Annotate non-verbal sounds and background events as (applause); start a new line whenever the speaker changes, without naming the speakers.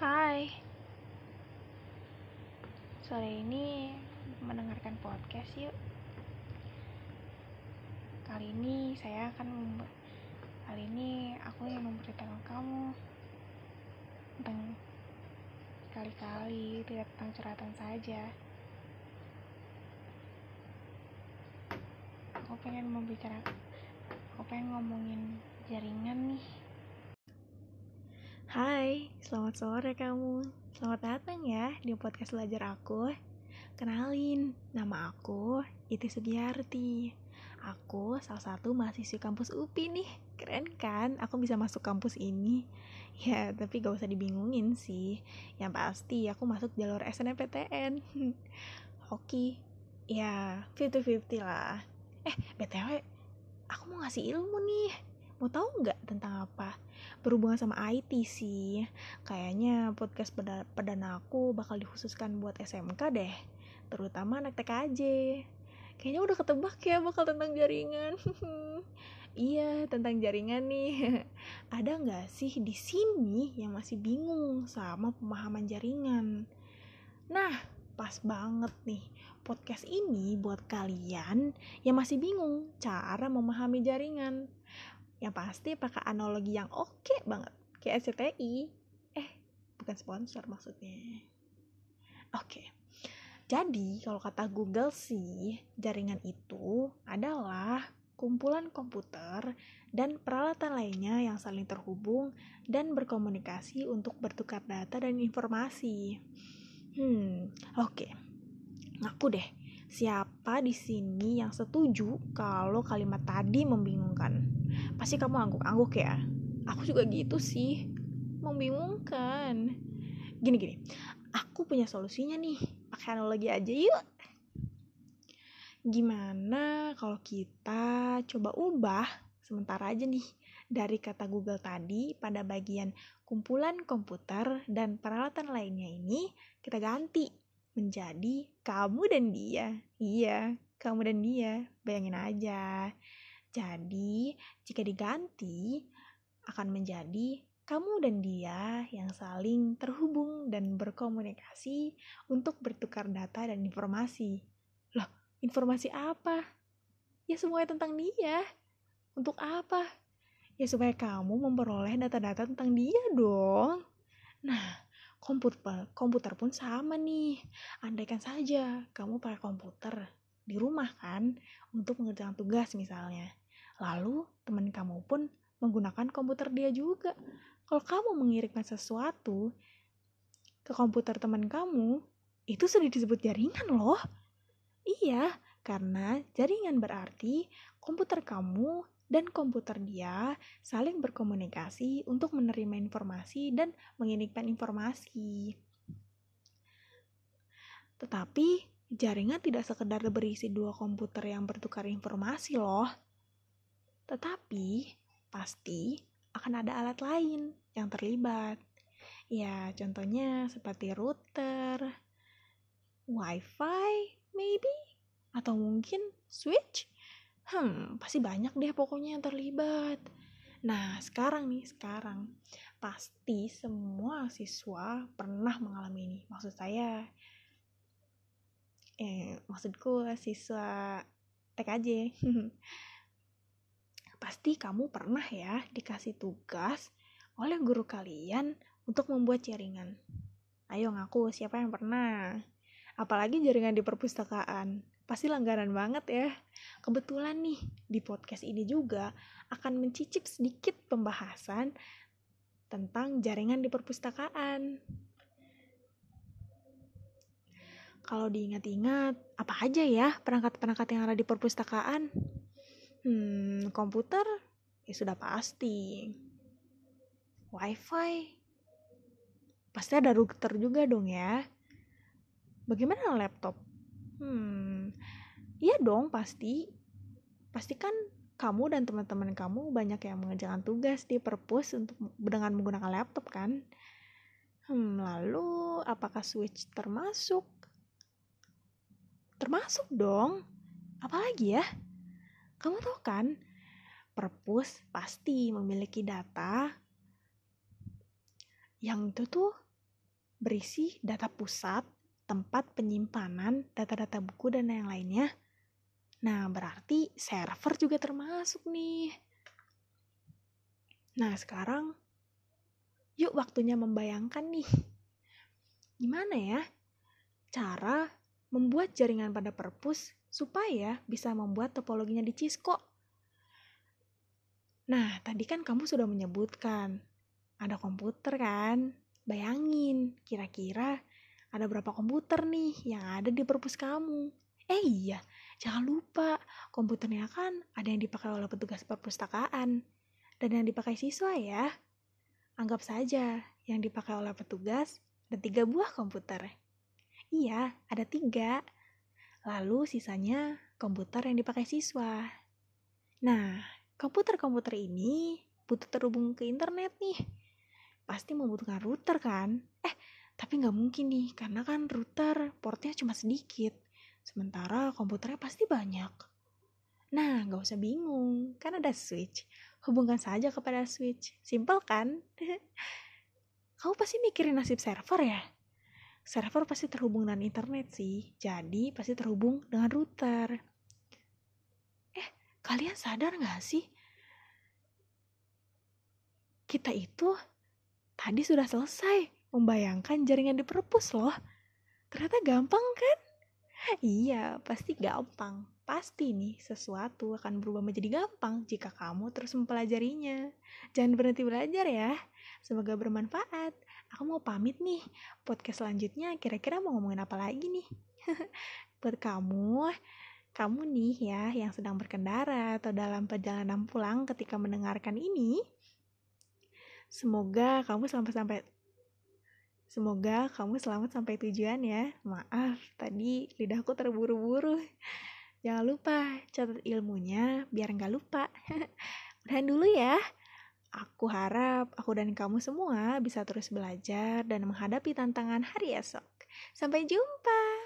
Hai. Sore ini mendengarkan podcast yuk. Kali ini saya akan Kali ini aku yang memberitahu kamu Tentang Kali-kali tidak tentang curhatan saja. Aku pengen membicarakan Aku pengen ngomongin jaringan
Hai, selamat sore kamu. Selamat datang ya di podcast belajar aku. Kenalin, nama aku Iti Sugiarti. Aku salah satu mahasiswi kampus UPI nih. Keren kan? Aku bisa masuk kampus ini. Ya, tapi gak usah dibingungin sih. Yang pasti aku masuk jalur SNMPTN. (laughs) Hoki. Ya, 50-50 lah. Eh, BTW, aku mau ngasih ilmu nih. Mau tahu nggak tentang apa? berhubungan sama IT sih. Kayaknya podcast perdana aku bakal dikhususkan buat SMK deh. Terutama anak TKJ kayaknya udah ketebak ya bakal tentang jaringan. (laughs) Iya tentang jaringan nih. (laughs) Ada nggak sih di sini yang masih bingung sama pemahaman jaringan? Nah pas banget nih podcast ini buat kalian yang masih bingung cara memahami jaringan yang pasti pakai analogi yang oke okay banget kayak SCTI eh bukan sponsor maksudnya oke okay. jadi kalau kata Google sih jaringan itu adalah kumpulan komputer dan peralatan lainnya yang saling terhubung dan berkomunikasi untuk bertukar data dan informasi. Hmm, oke. Okay. Ngaku deh, siapa di sini yang setuju kalau kalimat tadi membingungkan? Pasti kamu angguk-angguk ya aku juga gitu sih membingungkan gini gini aku punya solusinya nih pakai analogi aja yuk gimana kalau kita coba ubah sementara aja nih dari kata Google tadi pada bagian kumpulan komputer dan peralatan lainnya ini kita ganti menjadi kamu dan dia. Iya, kamu dan dia. Bayangin aja. Jadi, jika diganti, akan menjadi kamu dan dia yang saling terhubung dan berkomunikasi untuk bertukar data dan informasi. Loh, informasi apa? Ya semuanya tentang dia. Untuk apa? Ya supaya kamu memperoleh data-data tentang dia dong. Nah, komputer, komputer pun sama nih. Andaikan saja kamu pakai komputer di rumah kan untuk mengerjakan tugas misalnya. Lalu teman kamu pun menggunakan komputer dia juga. Kalau kamu mengirimkan sesuatu ke komputer teman kamu, itu sudah disebut jaringan loh. Iya, karena jaringan berarti komputer kamu dan komputer dia saling berkomunikasi untuk menerima informasi dan mengirimkan informasi. Tetapi jaringan tidak sekedar berisi dua komputer yang bertukar informasi loh. Tetapi pasti akan ada alat lain yang terlibat. Ya, contohnya seperti router, wifi, maybe, atau mungkin switch. Hmm, pasti banyak deh pokoknya yang terlibat. Nah, sekarang nih, sekarang pasti semua siswa pernah mengalami ini. Maksud saya, eh, maksudku siswa TKJ. (laughs) Pasti kamu pernah ya dikasih tugas oleh guru kalian untuk membuat jaringan. Ayo ngaku siapa yang pernah? Apalagi jaringan di perpustakaan. Pasti langganan banget ya. Kebetulan nih, di podcast ini juga akan mencicip sedikit pembahasan tentang jaringan di perpustakaan. Kalau diingat-ingat, apa aja ya perangkat-perangkat yang ada di perpustakaan? Hmm, komputer ya sudah pasti. Wifi pasti ada router juga dong ya. Bagaimana laptop? Hmm, iya dong pasti. Pastikan kamu dan teman-teman kamu banyak yang mengerjakan tugas di perpus untuk dengan menggunakan laptop kan? Hmm, lalu apakah switch termasuk? Termasuk dong. Apalagi ya? Kamu tahu kan, perpus pasti memiliki data yang itu tuh berisi data pusat, tempat penyimpanan, data-data buku, dan yang lainnya. Nah, berarti server juga termasuk nih. Nah, sekarang yuk waktunya membayangkan nih. Gimana ya cara membuat jaringan pada perpus supaya bisa membuat topologinya di Cisco? Nah, tadi kan kamu sudah menyebutkan ada komputer kan? Bayangin, kira-kira ada berapa komputer nih yang ada di perpus kamu? Eh iya, jangan lupa komputernya kan ada yang dipakai oleh petugas perpustakaan dan yang dipakai siswa ya. Anggap saja yang dipakai oleh petugas ada tiga buah komputer. Iya, ada tiga. Lalu sisanya komputer yang dipakai siswa. Nah, komputer-komputer ini butuh terhubung ke internet nih pasti membutuhkan router kan? Eh, tapi nggak mungkin nih, karena kan router portnya cuma sedikit. Sementara komputernya pasti banyak. Nah, nggak usah bingung, kan ada switch. Hubungkan saja kepada switch. Simpel kan? (laughs) Kau pasti mikirin nasib server ya? Server pasti terhubung dengan internet sih, jadi pasti terhubung dengan router. Eh, kalian sadar nggak sih? Kita itu Tadi sudah selesai membayangkan jaringan di perpus loh. Ternyata gampang kan? Iya, pasti gampang. Pasti nih sesuatu akan berubah menjadi gampang jika kamu terus mempelajarinya. Jangan berhenti belajar ya. Semoga bermanfaat. Aku mau pamit nih. Podcast selanjutnya kira-kira mau ngomongin apa lagi nih? (laughs) Buat kamu, kamu nih ya yang sedang berkendara atau dalam perjalanan pulang ketika mendengarkan ini, Semoga kamu selamat sampai Semoga kamu selamat sampai tujuan ya. Maaf, tadi lidahku terburu-buru. Jangan lupa catat ilmunya biar nggak lupa. (laughs) Udahan dulu ya. Aku harap aku dan kamu semua bisa terus belajar dan menghadapi tantangan hari esok. Sampai jumpa.